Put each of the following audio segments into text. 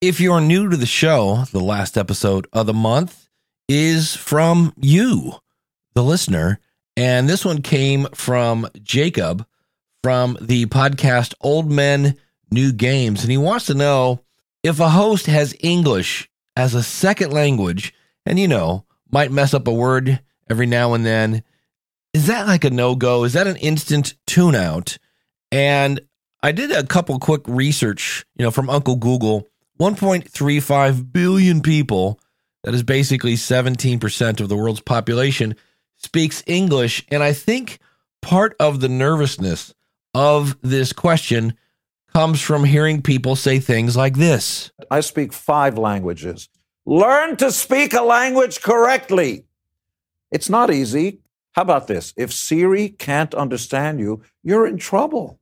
If you're new to the show, the last episode of the month is from you, the listener. And this one came from Jacob from the podcast Old Men, New Games. And he wants to know if a host has English as a second language, and you know, might mess up a word every now and then, is that like a no go? Is that an instant tune out? And I did a couple quick research, you know, from Uncle Google. 1.35 billion people, that is basically 17% of the world's population, speaks English. And I think part of the nervousness of this question comes from hearing people say things like this I speak five languages. Learn to speak a language correctly. It's not easy. How about this? If Siri can't understand you, you're in trouble.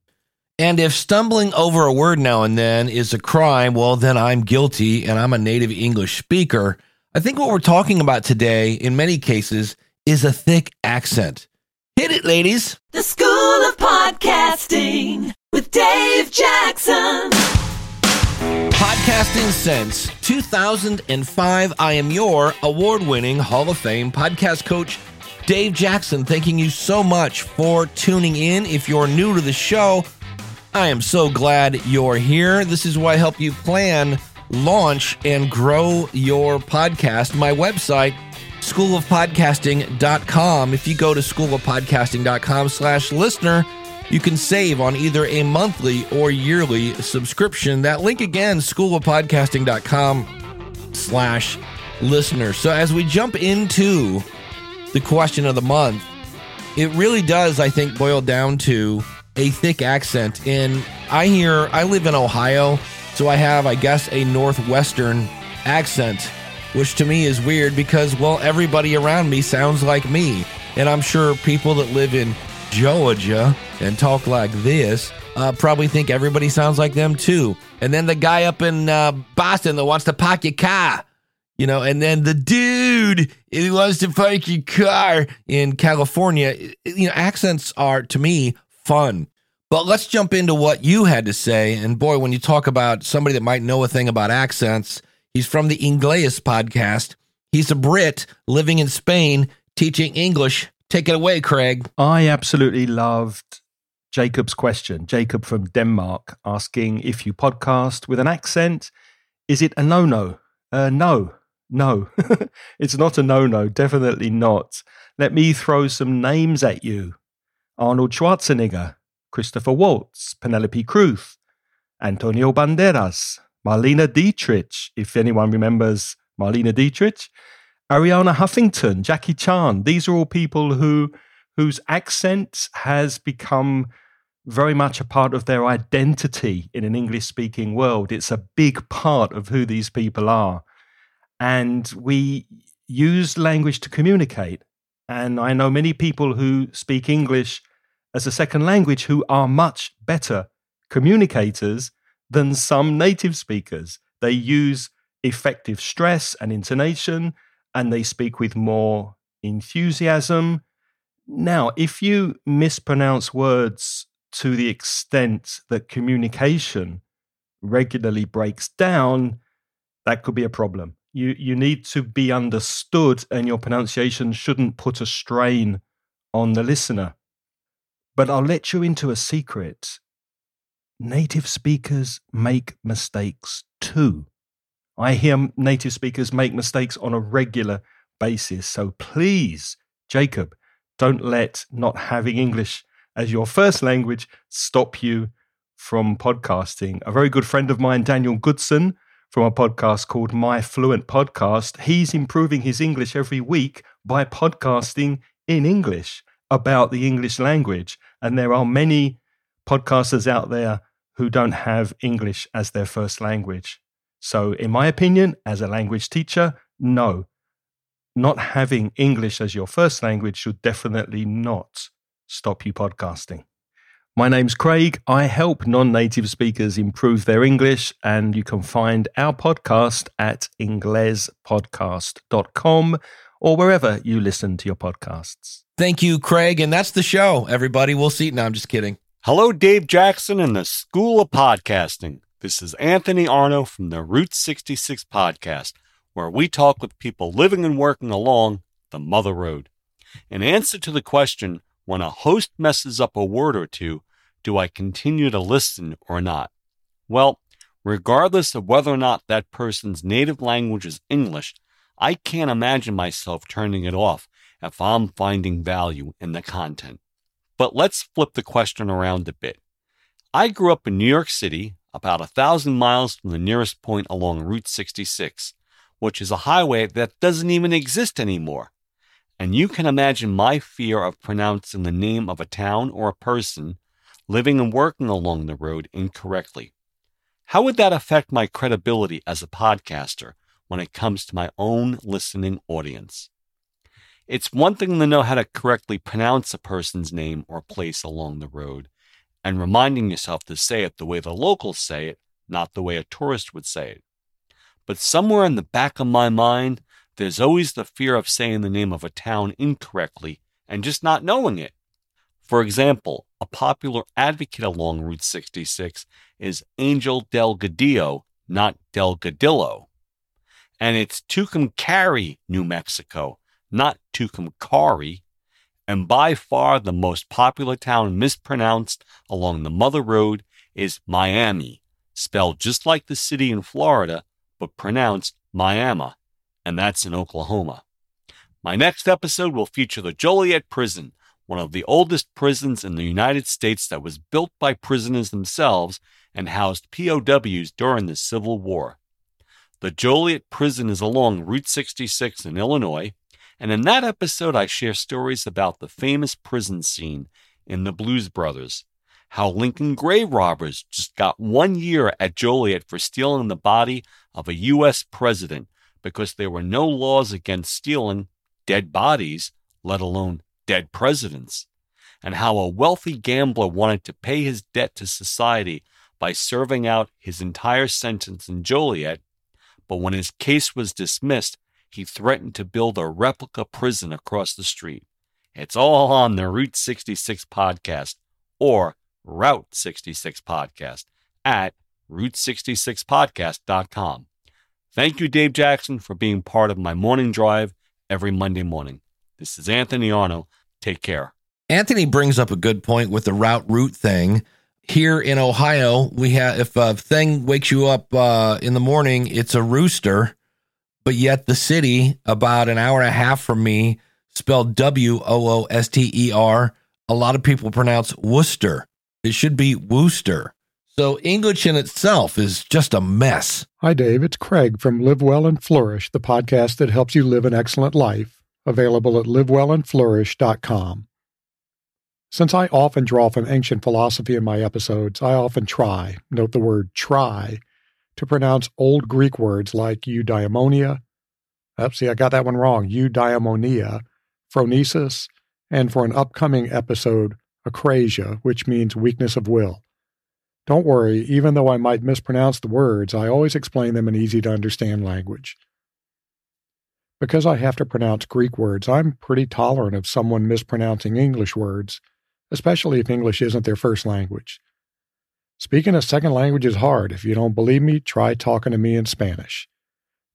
And if stumbling over a word now and then is a crime, well, then I'm guilty and I'm a native English speaker. I think what we're talking about today, in many cases, is a thick accent. Hit it, ladies. The School of Podcasting with Dave Jackson. Podcasting since 2005. I am your award winning Hall of Fame podcast coach, Dave Jackson. Thanking you so much for tuning in. If you're new to the show, I am so glad you're here. This is why I help you plan, launch, and grow your podcast. My website, schoolofpodcasting.com. If you go to schoolofpodcasting.com slash listener, you can save on either a monthly or yearly subscription. That link again, schoolofpodcasting.com slash listener. So as we jump into the question of the month, it really does, I think, boil down to a thick accent. And I hear, I live in Ohio, so I have, I guess, a Northwestern accent, which to me is weird because, well, everybody around me sounds like me. And I'm sure people that live in Georgia and talk like this uh, probably think everybody sounds like them too. And then the guy up in uh, Boston that wants to park your car, you know, and then the dude who wants to park your car in California. You know, accents are to me fun. But let's jump into what you had to say. And boy, when you talk about somebody that might know a thing about accents, he's from the Inglés podcast. He's a Brit living in Spain, teaching English. Take it away, Craig. I absolutely loved Jacob's question. Jacob from Denmark asking if you podcast with an accent, is it a no no? Uh, no, no. it's not a no no. Definitely not. Let me throw some names at you Arnold Schwarzenegger, Christopher Waltz, Penelope Cruz, Antonio Banderas, Marlene Dietrich, if anyone remembers Marlene Dietrich, Arianna Huffington, Jackie Chan. These are all people who whose accent has become very much a part of their identity in an English speaking world. It's a big part of who these people are. And we use language to communicate. And I know many people who speak English as a second language who are much better communicators than some native speakers. They use effective stress and intonation, and they speak with more enthusiasm. Now, if you mispronounce words to the extent that communication regularly breaks down, that could be a problem. You, you need to be understood, and your pronunciation shouldn't put a strain on the listener. But I'll let you into a secret. Native speakers make mistakes too. I hear native speakers make mistakes on a regular basis. So please, Jacob, don't let not having English as your first language stop you from podcasting. A very good friend of mine, Daniel Goodson, from a podcast called My Fluent Podcast, he's improving his English every week by podcasting in English about the English language. And there are many podcasters out there who don't have English as their first language. So, in my opinion, as a language teacher, no, not having English as your first language should definitely not stop you podcasting. My name's Craig. I help non native speakers improve their English, and you can find our podcast at inglespodcast.com or wherever you listen to your podcasts. Thank you, Craig. And that's the show, everybody. We'll see. No, I'm just kidding. Hello, Dave Jackson and the School of Podcasting. This is Anthony Arno from the Route 66 podcast, where we talk with people living and working along the Mother Road. In answer to the question, when a host messes up a word or two, do I continue to listen or not? Well, regardless of whether or not that person's native language is English, I can't imagine myself turning it off if I'm finding value in the content. But let's flip the question around a bit. I grew up in New York City, about a thousand miles from the nearest point along Route 66, which is a highway that doesn't even exist anymore. And you can imagine my fear of pronouncing the name of a town or a person living and working along the road incorrectly. How would that affect my credibility as a podcaster when it comes to my own listening audience? It's one thing to know how to correctly pronounce a person's name or place along the road, and reminding yourself to say it the way the locals say it, not the way a tourist would say it. But somewhere in the back of my mind, there's always the fear of saying the name of a town incorrectly and just not knowing it. For example, a popular advocate along Route 66 is Angel Delgadillo, not Delgadillo. And it's Tucumcari, New Mexico, not Tucumcari. And by far the most popular town mispronounced along the Mother Road is Miami, spelled just like the city in Florida, but pronounced Miami, and that's in Oklahoma. My next episode will feature the Joliet Prison, one of the oldest prisons in the United States that was built by prisoners themselves and housed POWs during the Civil War. The Joliet Prison is along Route 66 in Illinois, and in that episode, I share stories about the famous prison scene in The Blues Brothers, how Lincoln grave robbers just got one year at Joliet for stealing the body of a U.S. president because there were no laws against stealing dead bodies, let alone dead presidents, and how a wealthy gambler wanted to pay his debt to society by serving out his entire sentence in Joliet, but when his case was dismissed, he threatened to build a replica prison across the street. It's all on the Route 66 podcast or Route 66 podcast at route66podcast.com. Thank you, Dave Jackson, for being part of my morning drive every Monday morning. This is Anthony Arno. Take care. Anthony brings up a good point with the route route thing. Here in Ohio, we have if a thing wakes you up uh, in the morning, it's a rooster, but yet the city about an hour and a half from me, spelled W O O S T E R, a lot of people pronounce Worcester. It should be Wooster. So English in itself is just a mess. Hi, Dave. It's Craig from Live Well and Flourish, the podcast that helps you live an excellent life, available at livewellandflourish.com. Since I often draw from ancient philosophy in my episodes, I often try, note the word try, to pronounce old Greek words like eudaimonia. Oh, see, I got that one wrong. Eudaimonia, phronesis, and for an upcoming episode, acrasia, which means weakness of will. Don't worry, even though I might mispronounce the words, I always explain them in easy to understand language. Because I have to pronounce Greek words, I'm pretty tolerant of someone mispronouncing English words, especially if English isn't their first language. Speaking a second language is hard. If you don't believe me, try talking to me in Spanish.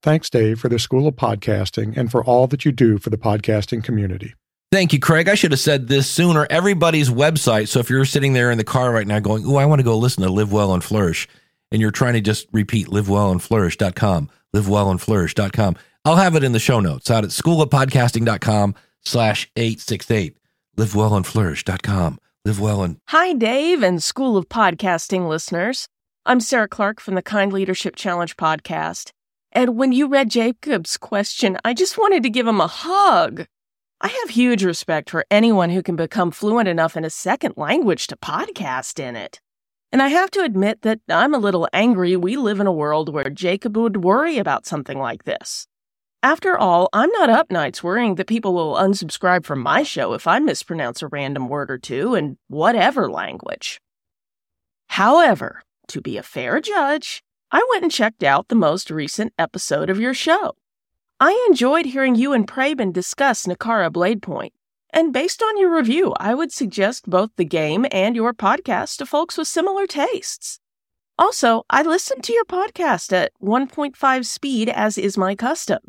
Thanks, Dave, for the School of Podcasting and for all that you do for the podcasting community. Thank you, Craig. I should have said this sooner. Everybody's website. So if you're sitting there in the car right now going, Oh, I want to go listen to Live Well and Flourish, and you're trying to just repeat livewellandflourish.com, livewellandflourish.com, I'll have it in the show notes out at schoolofpodcasting.com slash 868. Livewellandflourish.com. Live well and Hi, Dave and School of Podcasting listeners. I'm Sarah Clark from the Kind Leadership Challenge podcast. And when you read Jacob's question, I just wanted to give him a hug. I have huge respect for anyone who can become fluent enough in a second language to podcast in it. And I have to admit that I'm a little angry we live in a world where Jacob would worry about something like this. After all, I'm not up nights worrying that people will unsubscribe from my show if I mispronounce a random word or two in whatever language. However, to be a fair judge, I went and checked out the most recent episode of your show. I enjoyed hearing you and Prabin discuss Nakara Bladepoint, and based on your review, I would suggest both the game and your podcast to folks with similar tastes. Also, I listen to your podcast at 1.5 speed, as is my custom.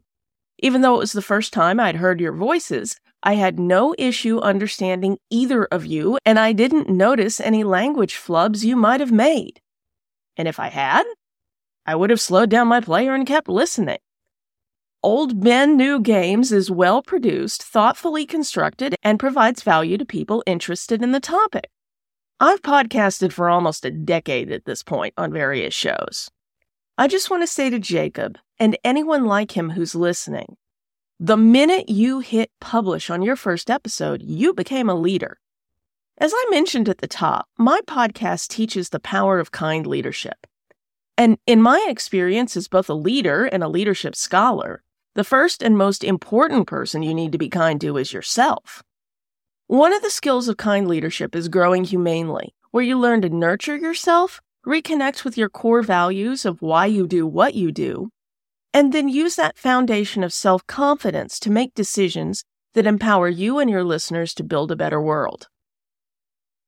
Even though it was the first time I'd heard your voices, I had no issue understanding either of you, and I didn't notice any language flubs you might have made. And if I had, I would have slowed down my player and kept listening. Old Men New Games is well produced, thoughtfully constructed, and provides value to people interested in the topic. I've podcasted for almost a decade at this point on various shows. I just want to say to Jacob and anyone like him who's listening the minute you hit publish on your first episode, you became a leader. As I mentioned at the top, my podcast teaches the power of kind leadership. And in my experience as both a leader and a leadership scholar, the first and most important person you need to be kind to is yourself. One of the skills of kind leadership is growing humanely, where you learn to nurture yourself, reconnect with your core values of why you do what you do, and then use that foundation of self confidence to make decisions that empower you and your listeners to build a better world.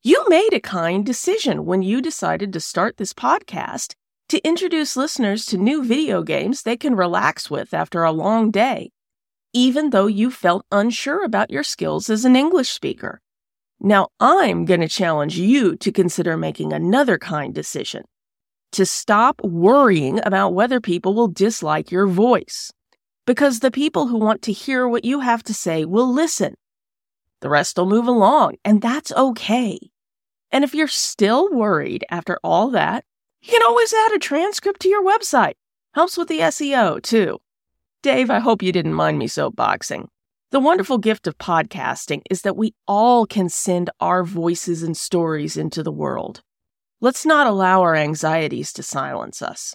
You made a kind decision when you decided to start this podcast to introduce listeners to new video games they can relax with after a long day, even though you felt unsure about your skills as an English speaker. Now I'm going to challenge you to consider making another kind decision to stop worrying about whether people will dislike your voice. Because the people who want to hear what you have to say will listen. The rest will move along, and that's okay. And if you're still worried after all that, you can always add a transcript to your website. Helps with the SEO, too. Dave, I hope you didn't mind me soapboxing. The wonderful gift of podcasting is that we all can send our voices and stories into the world. Let's not allow our anxieties to silence us.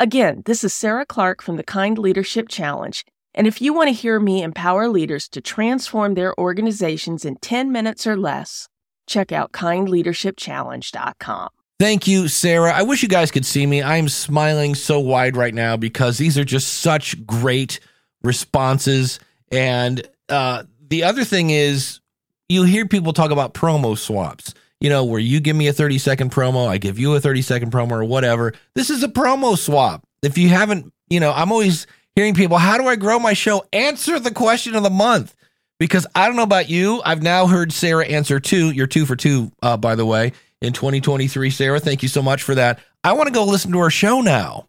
Again, this is Sarah Clark from the Kind Leadership Challenge. And if you want to hear me empower leaders to transform their organizations in 10 minutes or less, check out kindleadershipchallenge.com. Thank you, Sarah. I wish you guys could see me. I'm smiling so wide right now because these are just such great responses. And uh, the other thing is, you hear people talk about promo swaps you know, where you give me a 30 second promo, I give you a 30 second promo or whatever. This is a promo swap. If you haven't, you know, I'm always hearing people, how do I grow my show? Answer the question of the month. Because I don't know about you. I've now heard Sarah answer two. You're two for two, uh, by the way, in 2023. Sarah, thank you so much for that. I want to go listen to our show now.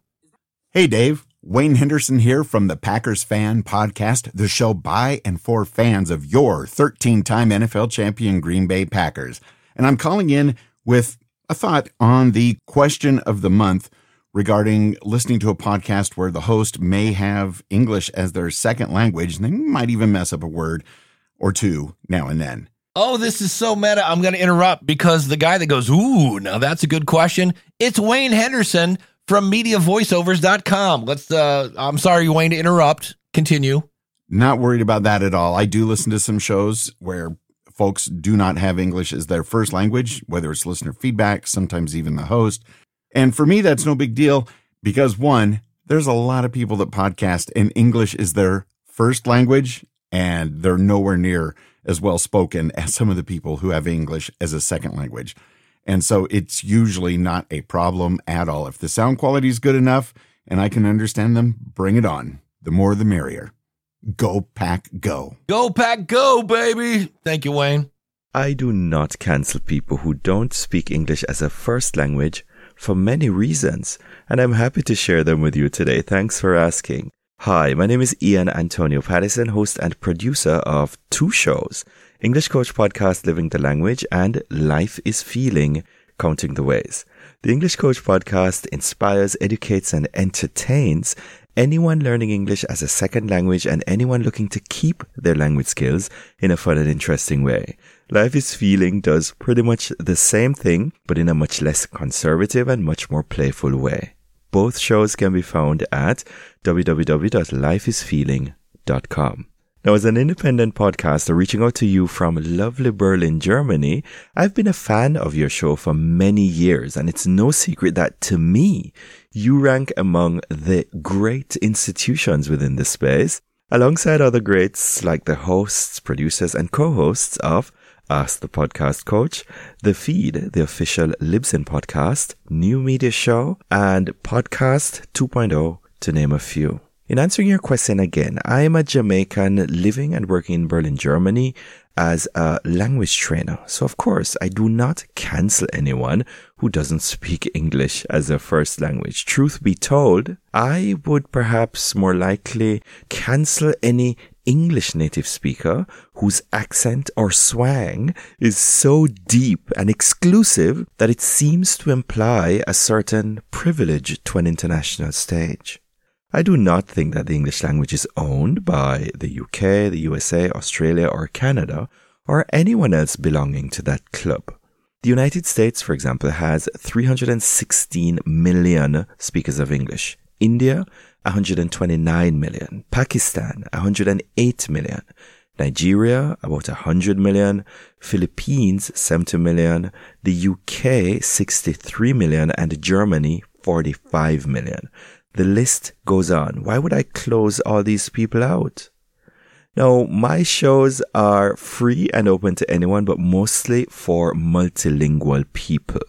Hey, Dave. Wayne Henderson here from the Packers Fan Podcast, the show by and for fans of your 13 time NFL champion Green Bay Packers. And I'm calling in with a thought on the question of the month regarding listening to a podcast where the host may have English as their second language and they might even mess up a word or two now and then. Oh, this is so meta. I'm going to interrupt because the guy that goes, Ooh, now that's a good question. It's Wayne Henderson from mediavoiceovers.com. Let's, uh, I'm sorry, Wayne, to interrupt. Continue. Not worried about that at all. I do listen to some shows where folks do not have English as their first language, whether it's listener feedback, sometimes even the host. And for me, that's no big deal because one, there's a lot of people that podcast and English is their first language and they're nowhere near as well spoken as some of the people who have English as a second language. And so it's usually not a problem at all. If the sound quality is good enough and I can understand them, bring it on. The more the merrier. Go Pack Go. Go Pack Go, baby. Thank you, Wayne. I do not cancel people who don't speak English as a first language for many reasons, and I'm happy to share them with you today. Thanks for asking. Hi, my name is Ian Antonio Patterson, host and producer of two shows English Coach Podcast Living the Language and Life is Feeling Counting the Ways. The English Coach Podcast inspires, educates, and entertains anyone learning English as a second language and anyone looking to keep their language skills in a fun and interesting way. Life is Feeling does pretty much the same thing, but in a much less conservative and much more playful way. Both shows can be found at www.lifeisfeeling.com. Now, as an independent podcaster reaching out to you from lovely Berlin, Germany, I've been a fan of your show for many years, and it's no secret that to me, you rank among the great institutions within this space, alongside other greats like the hosts, producers, and co-hosts of Ask the Podcast Coach, The Feed, the official Libsyn podcast, New Media Show, and Podcast 2.0, to name a few. In answering your question again, I am a Jamaican living and working in Berlin, Germany as a language trainer. So of course, I do not cancel anyone who doesn't speak English as a first language. Truth be told, I would perhaps more likely cancel any English native speaker whose accent or swang is so deep and exclusive that it seems to imply a certain privilege to an international stage. I do not think that the English language is owned by the UK, the USA, Australia, or Canada, or anyone else belonging to that club. The United States, for example, has 316 million speakers of English. India, 129 million. Pakistan, 108 million. Nigeria, about 100 million. Philippines, 70 million. The UK, 63 million. And Germany, 45 million. The list goes on. Why would I close all these people out? Now, my shows are free and open to anyone, but mostly for multilingual people.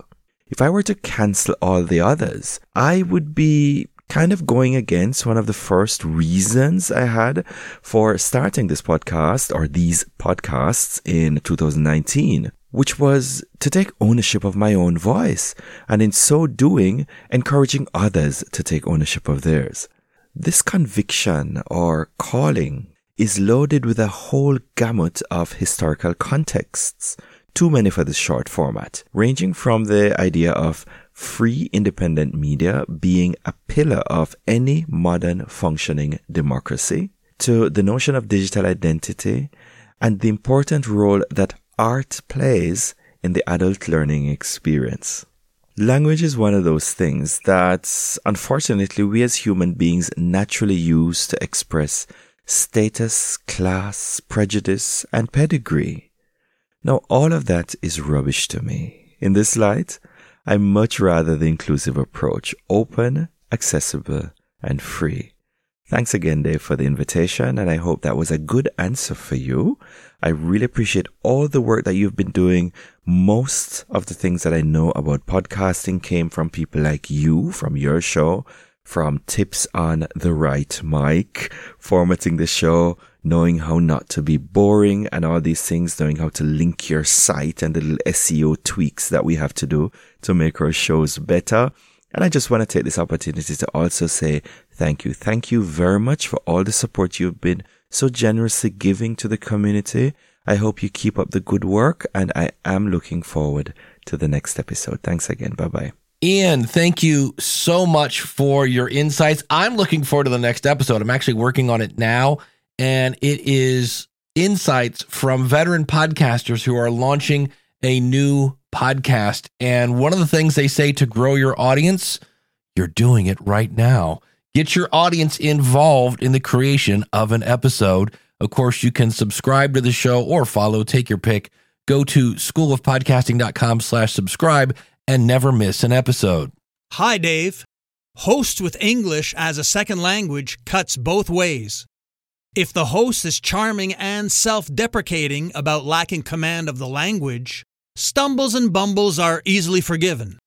If I were to cancel all the others, I would be kind of going against one of the first reasons I had for starting this podcast or these podcasts in 2019 which was to take ownership of my own voice, and in so doing, encouraging others to take ownership of theirs. This conviction or calling is loaded with a whole gamut of historical contexts, too many for this short format, ranging from the idea of free independent media being a pillar of any modern functioning democracy, to the notion of digital identity and the important role that art plays in the adult learning experience. Language is one of those things that, unfortunately, we as human beings naturally use to express status, class, prejudice, and pedigree. Now, all of that is rubbish to me. In this light, I much rather the inclusive approach, open, accessible, and free. Thanks again, Dave, for the invitation, and I hope that was a good answer for you. I really appreciate all the work that you've been doing. Most of the things that I know about podcasting came from people like you, from your show, from tips on the right mic, formatting the show, knowing how not to be boring and all these things, knowing how to link your site and the little SEO tweaks that we have to do to make our shows better. And I just want to take this opportunity to also say thank you. Thank you very much for all the support you've been so generously giving to the community. I hope you keep up the good work and I am looking forward to the next episode. Thanks again. Bye bye. Ian, thank you so much for your insights. I'm looking forward to the next episode. I'm actually working on it now, and it is insights from veteran podcasters who are launching a new podcast. And one of the things they say to grow your audience, you're doing it right now. Get your audience involved in the creation of an episode. Of course, you can subscribe to the show or follow, take your pick. Go to schoolofpodcasting.com slash subscribe and never miss an episode. Hi, Dave. Host with English as a second language cuts both ways. If the host is charming and self deprecating about lacking command of the language, stumbles and bumbles are easily forgiven.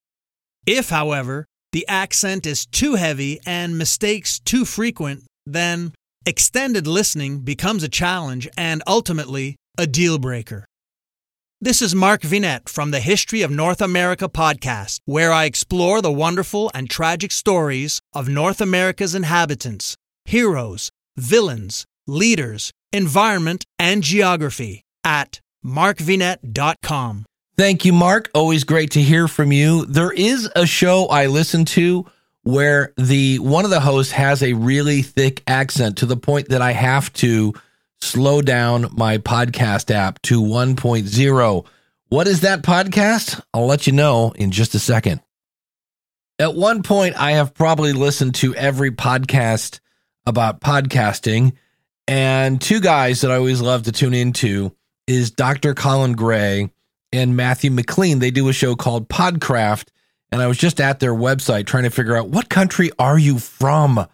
If, however, the accent is too heavy and mistakes too frequent, then extended listening becomes a challenge and ultimately a deal breaker. This is Mark Vinet from the History of North America podcast, where I explore the wonderful and tragic stories of North America's inhabitants, heroes, villains, leaders, environment, and geography at markvinet.com. Thank you, Mark. Always great to hear from you. There is a show I listen to where the one of the hosts has a really thick accent to the point that I have to slow down my podcast app to 1.0. What is that podcast? I'll let you know in just a second. At one point, I have probably listened to every podcast about podcasting, and two guys that I always love to tune into is Dr. Colin Gray and Matthew McLean. They do a show called Podcraft. And I was just at their website trying to figure out what country are you from?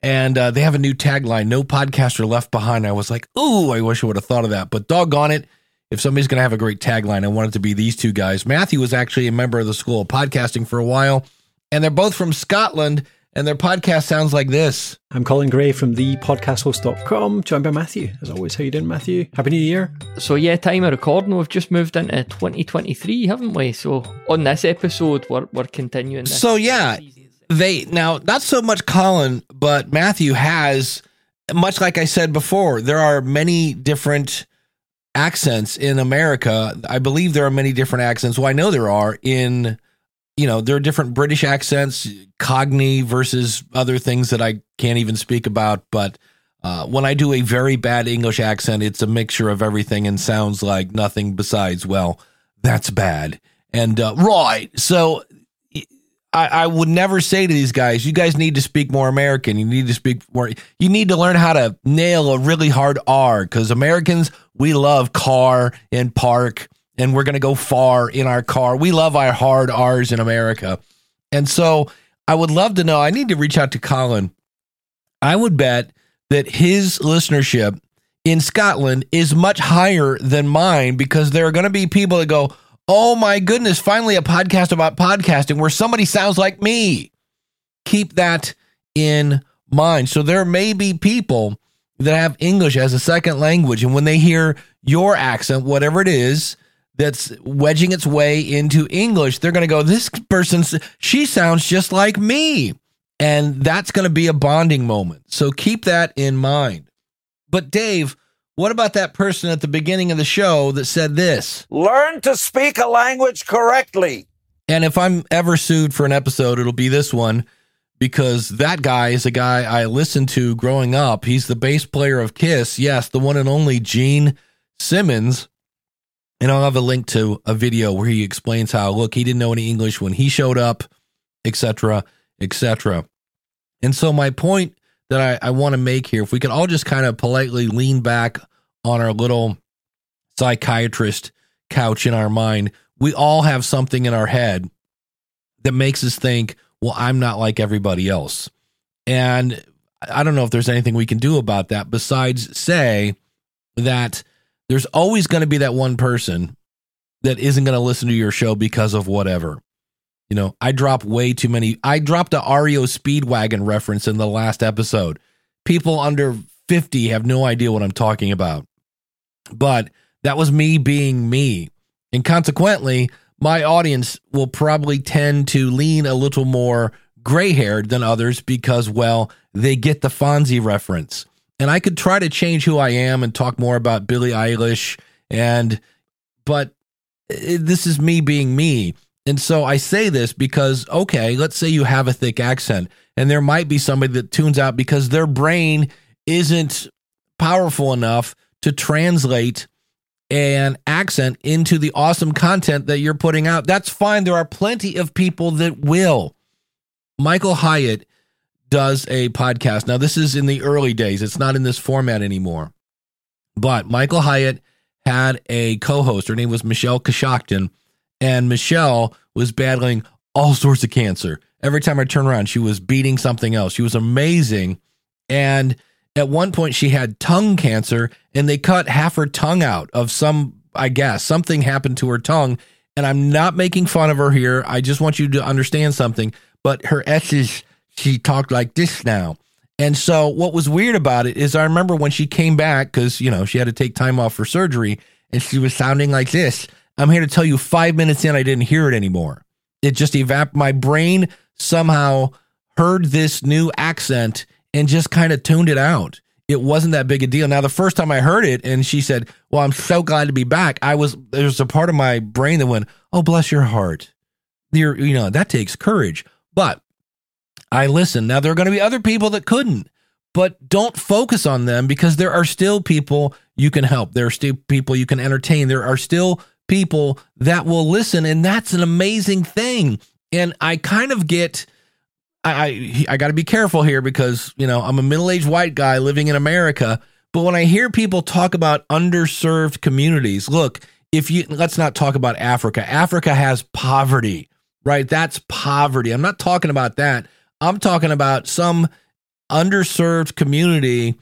And uh, they have a new tagline, no podcaster left behind. I was like, ooh, I wish I would have thought of that. But doggone it, if somebody's going to have a great tagline, I want it to be these two guys. Matthew was actually a member of the School of Podcasting for a while, and they're both from Scotland, and their podcast sounds like this. I'm Colin Gray from thepodcasthost.com, joined by Matthew. As always, how you doing, Matthew? Happy New Year. So yeah, time of recording, we've just moved into 2023, haven't we? So on this episode, we're, we're continuing this. So yeah, they now not so much Colin, but Matthew has much like I said before, there are many different accents in America. I believe there are many different accents. Well, I know there are in you know, there are different British accents, Cockney versus other things that I can't even speak about, but uh, when I do a very bad English accent, it's a mixture of everything and sounds like nothing besides, well, that's bad. And uh, right. So I, I would never say to these guys, you guys need to speak more American. You need to speak more. You need to learn how to nail a really hard R because Americans, we love car and park and we're going to go far in our car. We love our hard R's in America. And so I would love to know. I need to reach out to Colin. I would bet that his listenership in Scotland is much higher than mine because there are going to be people that go, Oh my goodness, finally a podcast about podcasting where somebody sounds like me. Keep that in mind. So there may be people that have English as a second language, and when they hear your accent, whatever it is, that's wedging its way into English, they're going to go, This person, she sounds just like me. And that's going to be a bonding moment. So keep that in mind. But Dave, what about that person at the beginning of the show that said this? Learn to speak a language correctly. And if I'm ever sued for an episode, it'll be this one because that guy is a guy I listened to growing up. He's the bass player of Kiss. Yes, the one and only Gene Simmons. And I'll have a link to a video where he explains how, look, he didn't know any English when he showed up, etc., etc. And so my point that I, I want to make here, if we could all just kind of politely lean back on our little psychiatrist couch in our mind, we all have something in our head that makes us think, well, I'm not like everybody else. And I don't know if there's anything we can do about that besides say that there's always going to be that one person that isn't going to listen to your show because of whatever. You know, I drop way too many. I dropped a REO Speedwagon reference in the last episode. People under 50 have no idea what I'm talking about. But that was me being me. And consequently, my audience will probably tend to lean a little more gray haired than others because, well, they get the Fonzie reference. And I could try to change who I am and talk more about Billie Eilish and, but it, this is me being me. And so I say this because, okay, let's say you have a thick accent, and there might be somebody that tunes out because their brain isn't powerful enough to translate an accent into the awesome content that you're putting out. That's fine. There are plenty of people that will. Michael Hyatt does a podcast. Now, this is in the early days, it's not in this format anymore. But Michael Hyatt had a co host. Her name was Michelle Cossocton and Michelle was battling all sorts of cancer. Every time I turn around, she was beating something else. She was amazing. And at one point, she had tongue cancer, and they cut half her tongue out of some, I guess, something happened to her tongue. And I'm not making fun of her here. I just want you to understand something. But her S's, she talked like this now. And so, what was weird about it is I remember when she came back, because, you know, she had to take time off for surgery, and she was sounding like this. I'm here to tell you five minutes in, I didn't hear it anymore. It just evap. My brain somehow heard this new accent and just kind of tuned it out. It wasn't that big a deal. Now, the first time I heard it and she said, Well, I'm so glad to be back, I was, there's a part of my brain that went, Oh, bless your heart. You're, you know, that takes courage. But I listened. Now, there are going to be other people that couldn't, but don't focus on them because there are still people you can help. There are still people you can entertain. There are still people that will listen and that's an amazing thing and i kind of get i i, I got to be careful here because you know i'm a middle-aged white guy living in america but when i hear people talk about underserved communities look if you let's not talk about africa africa has poverty right that's poverty i'm not talking about that i'm talking about some underserved community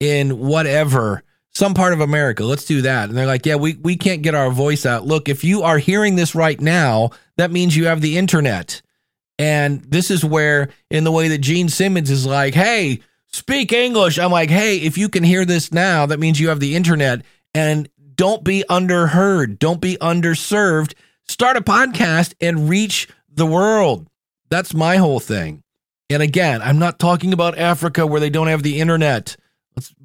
in whatever some part of America. Let's do that. And they're like, yeah, we, we can't get our voice out. Look, if you are hearing this right now, that means you have the internet. And this is where, in the way that Gene Simmons is like, hey, speak English. I'm like, hey, if you can hear this now, that means you have the internet. And don't be underheard, don't be underserved. Start a podcast and reach the world. That's my whole thing. And again, I'm not talking about Africa where they don't have the internet.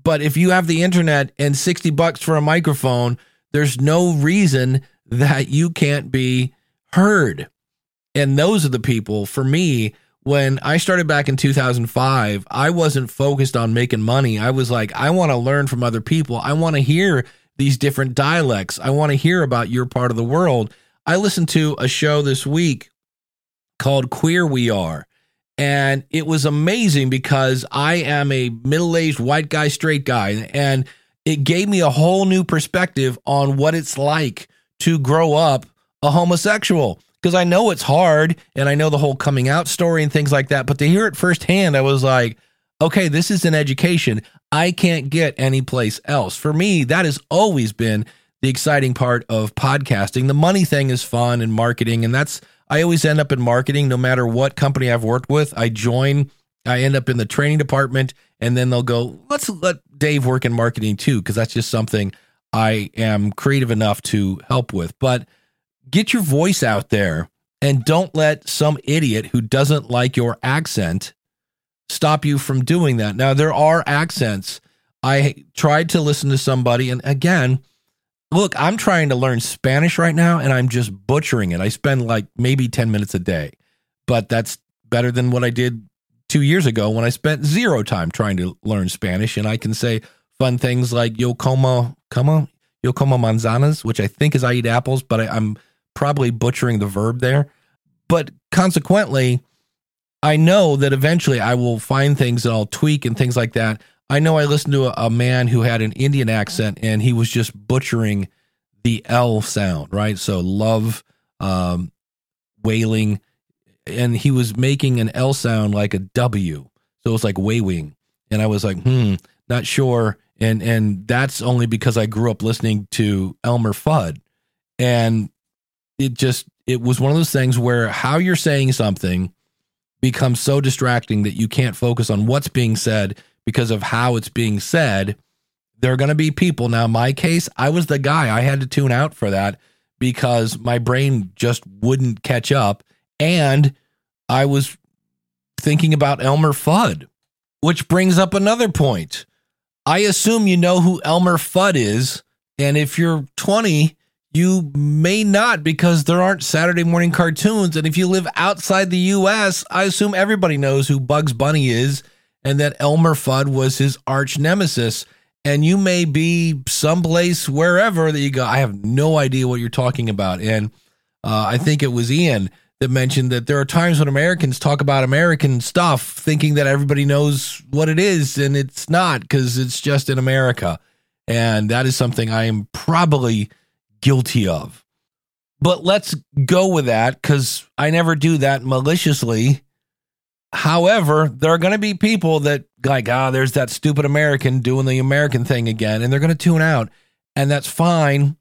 But if you have the internet and 60 bucks for a microphone, there's no reason that you can't be heard. And those are the people for me. When I started back in 2005, I wasn't focused on making money. I was like, I want to learn from other people. I want to hear these different dialects. I want to hear about your part of the world. I listened to a show this week called Queer We Are. And it was amazing because I am a middle aged white guy, straight guy. And it gave me a whole new perspective on what it's like to grow up a homosexual. Because I know it's hard and I know the whole coming out story and things like that. But to hear it firsthand, I was like, okay, this is an education I can't get anyplace else. For me, that has always been the exciting part of podcasting. The money thing is fun and marketing, and that's I always end up in marketing no matter what company I've worked with. I join, I end up in the training department, and then they'll go, let's let Dave work in marketing too, because that's just something I am creative enough to help with. But get your voice out there and don't let some idiot who doesn't like your accent stop you from doing that. Now, there are accents. I tried to listen to somebody, and again, look, I'm trying to learn Spanish right now and I'm just butchering it. I spend like maybe 10 minutes a day, but that's better than what I did two years ago when I spent zero time trying to learn Spanish. And I can say fun things like yo como, como, yo como manzanas, which I think is I eat apples, but I, I'm probably butchering the verb there. But consequently, I know that eventually I will find things that I'll tweak and things like that. I know I listened to a, a, man who had an Indian accent and he was just butchering the L sound, right? So love, um, wailing, and he was making an L sound like a W. So it was like wailing. And I was like, hmm, not sure. And and that's only because I grew up listening to Elmer Fudd. And it just it was one of those things where how you're saying something becomes so distracting that you can't focus on what's being said because of how it's being said, there are going to be people. Now, my case, I was the guy. I had to tune out for that because my brain just wouldn't catch up. And I was thinking about Elmer Fudd, which brings up another point. I assume you know who Elmer Fudd is. And if you're 20, you may not because there aren't Saturday morning cartoons. And if you live outside the US, I assume everybody knows who Bugs Bunny is and that Elmer Fudd was his arch nemesis. And you may be someplace wherever that you go. I have no idea what you're talking about. And uh, I think it was Ian that mentioned that there are times when Americans talk about American stuff thinking that everybody knows what it is, and it's not because it's just in America. And that is something I am probably guilty of. But let's go with that because I never do that maliciously. However, there are going to be people that like, ah, there's that stupid American doing the American thing again, and they're going to tune out, and that's fine.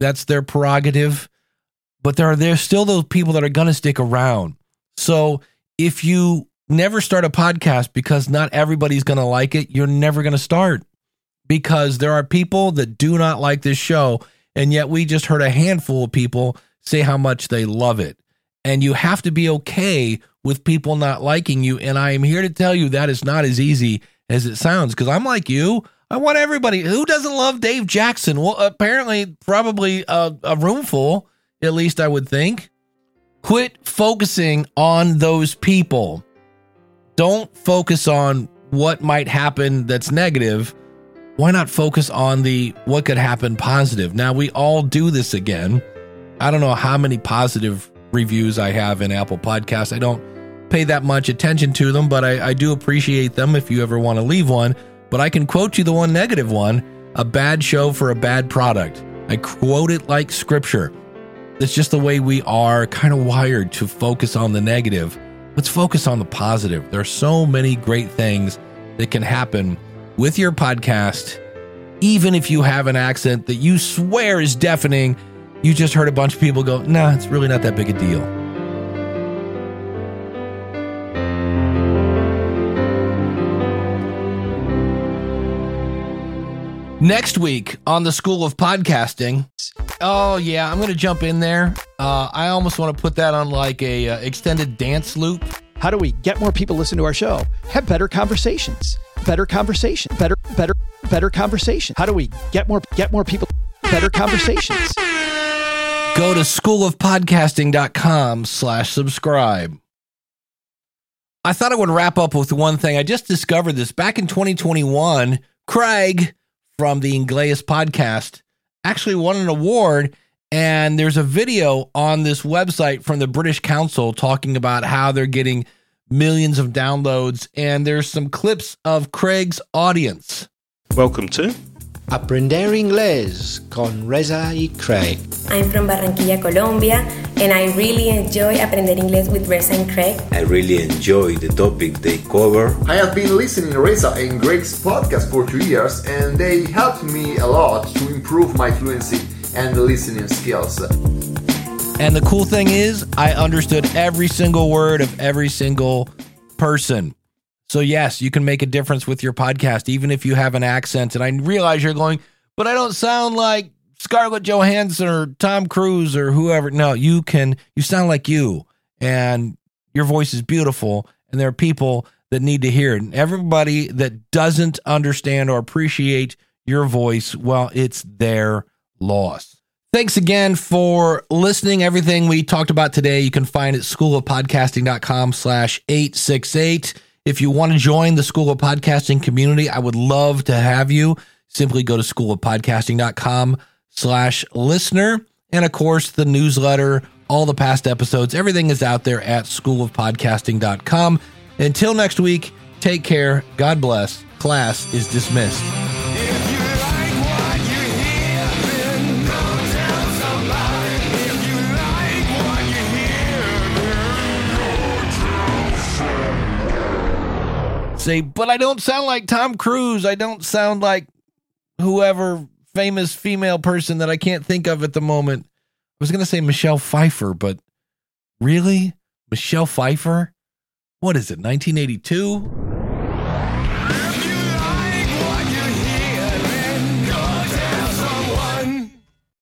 That's their prerogative. But there are there's still those people that are going to stick around. So if you never start a podcast because not everybody's going to like it, you're never going to start because there are people that do not like this show, and yet we just heard a handful of people say how much they love it. And you have to be okay with people not liking you. And I am here to tell you that is not as easy as it sounds because I'm like you. I want everybody who doesn't love Dave Jackson. Well, apparently, probably a, a room full, at least I would think. Quit focusing on those people. Don't focus on what might happen that's negative. Why not focus on the what could happen positive? Now, we all do this again. I don't know how many positive reviews I have in Apple Podcasts. I don't pay that much attention to them, but I, I do appreciate them if you ever want to leave one. But I can quote you the one negative one a bad show for a bad product. I quote it like scripture. It's just the way we are kind of wired to focus on the negative. Let's focus on the positive. There are so many great things that can happen with your podcast even if you have an accent that you swear is deafening, you just heard a bunch of people go, nah, it's really not that big a deal. Next week on the School of Podcasting. Oh yeah, I'm gonna jump in there. Uh, I almost want to put that on like a uh, extended dance loop. How do we get more people listen to our show? Have better conversations. Better conversation. Better, better, better conversation. How do we get more get more people? Better conversations. Go to schoolofpodcasting.com slash subscribe. I thought I would wrap up with one thing. I just discovered this back in 2021. Craig from the Inglés podcast actually won an award. And there's a video on this website from the British Council talking about how they're getting millions of downloads. And there's some clips of Craig's audience. Welcome to Aprender Inglés con Reza y Craig. I'm from Barranquilla, Colombia, and I really enjoy Aprender Inglés with Reza and Craig. I really enjoy the topic they cover. I have been listening to Reza and Craig's podcast for two years, and they helped me a lot to improve my fluency and listening skills. And the cool thing is, I understood every single word of every single person. So, yes, you can make a difference with your podcast, even if you have an accent. And I realize you're going, but I don't sound like Scarlett Johansson or Tom Cruise or whoever. No, you can, you sound like you, and your voice is beautiful. And there are people that need to hear it. And everybody that doesn't understand or appreciate your voice, well, it's their loss. Thanks again for listening. Everything we talked about today, you can find at schoolofpodcasting.com slash 868. If you want to join the School of Podcasting community, I would love to have you. Simply go to schoolofpodcasting.com slash listener. And of course, the newsletter, all the past episodes, everything is out there at schoolofpodcasting.com. Until next week, take care. God bless. Class is dismissed. Say, but I don't sound like Tom Cruise. I don't sound like whoever famous female person that I can't think of at the moment. I was going to say Michelle Pfeiffer, but really? Michelle Pfeiffer? What is it, 1982?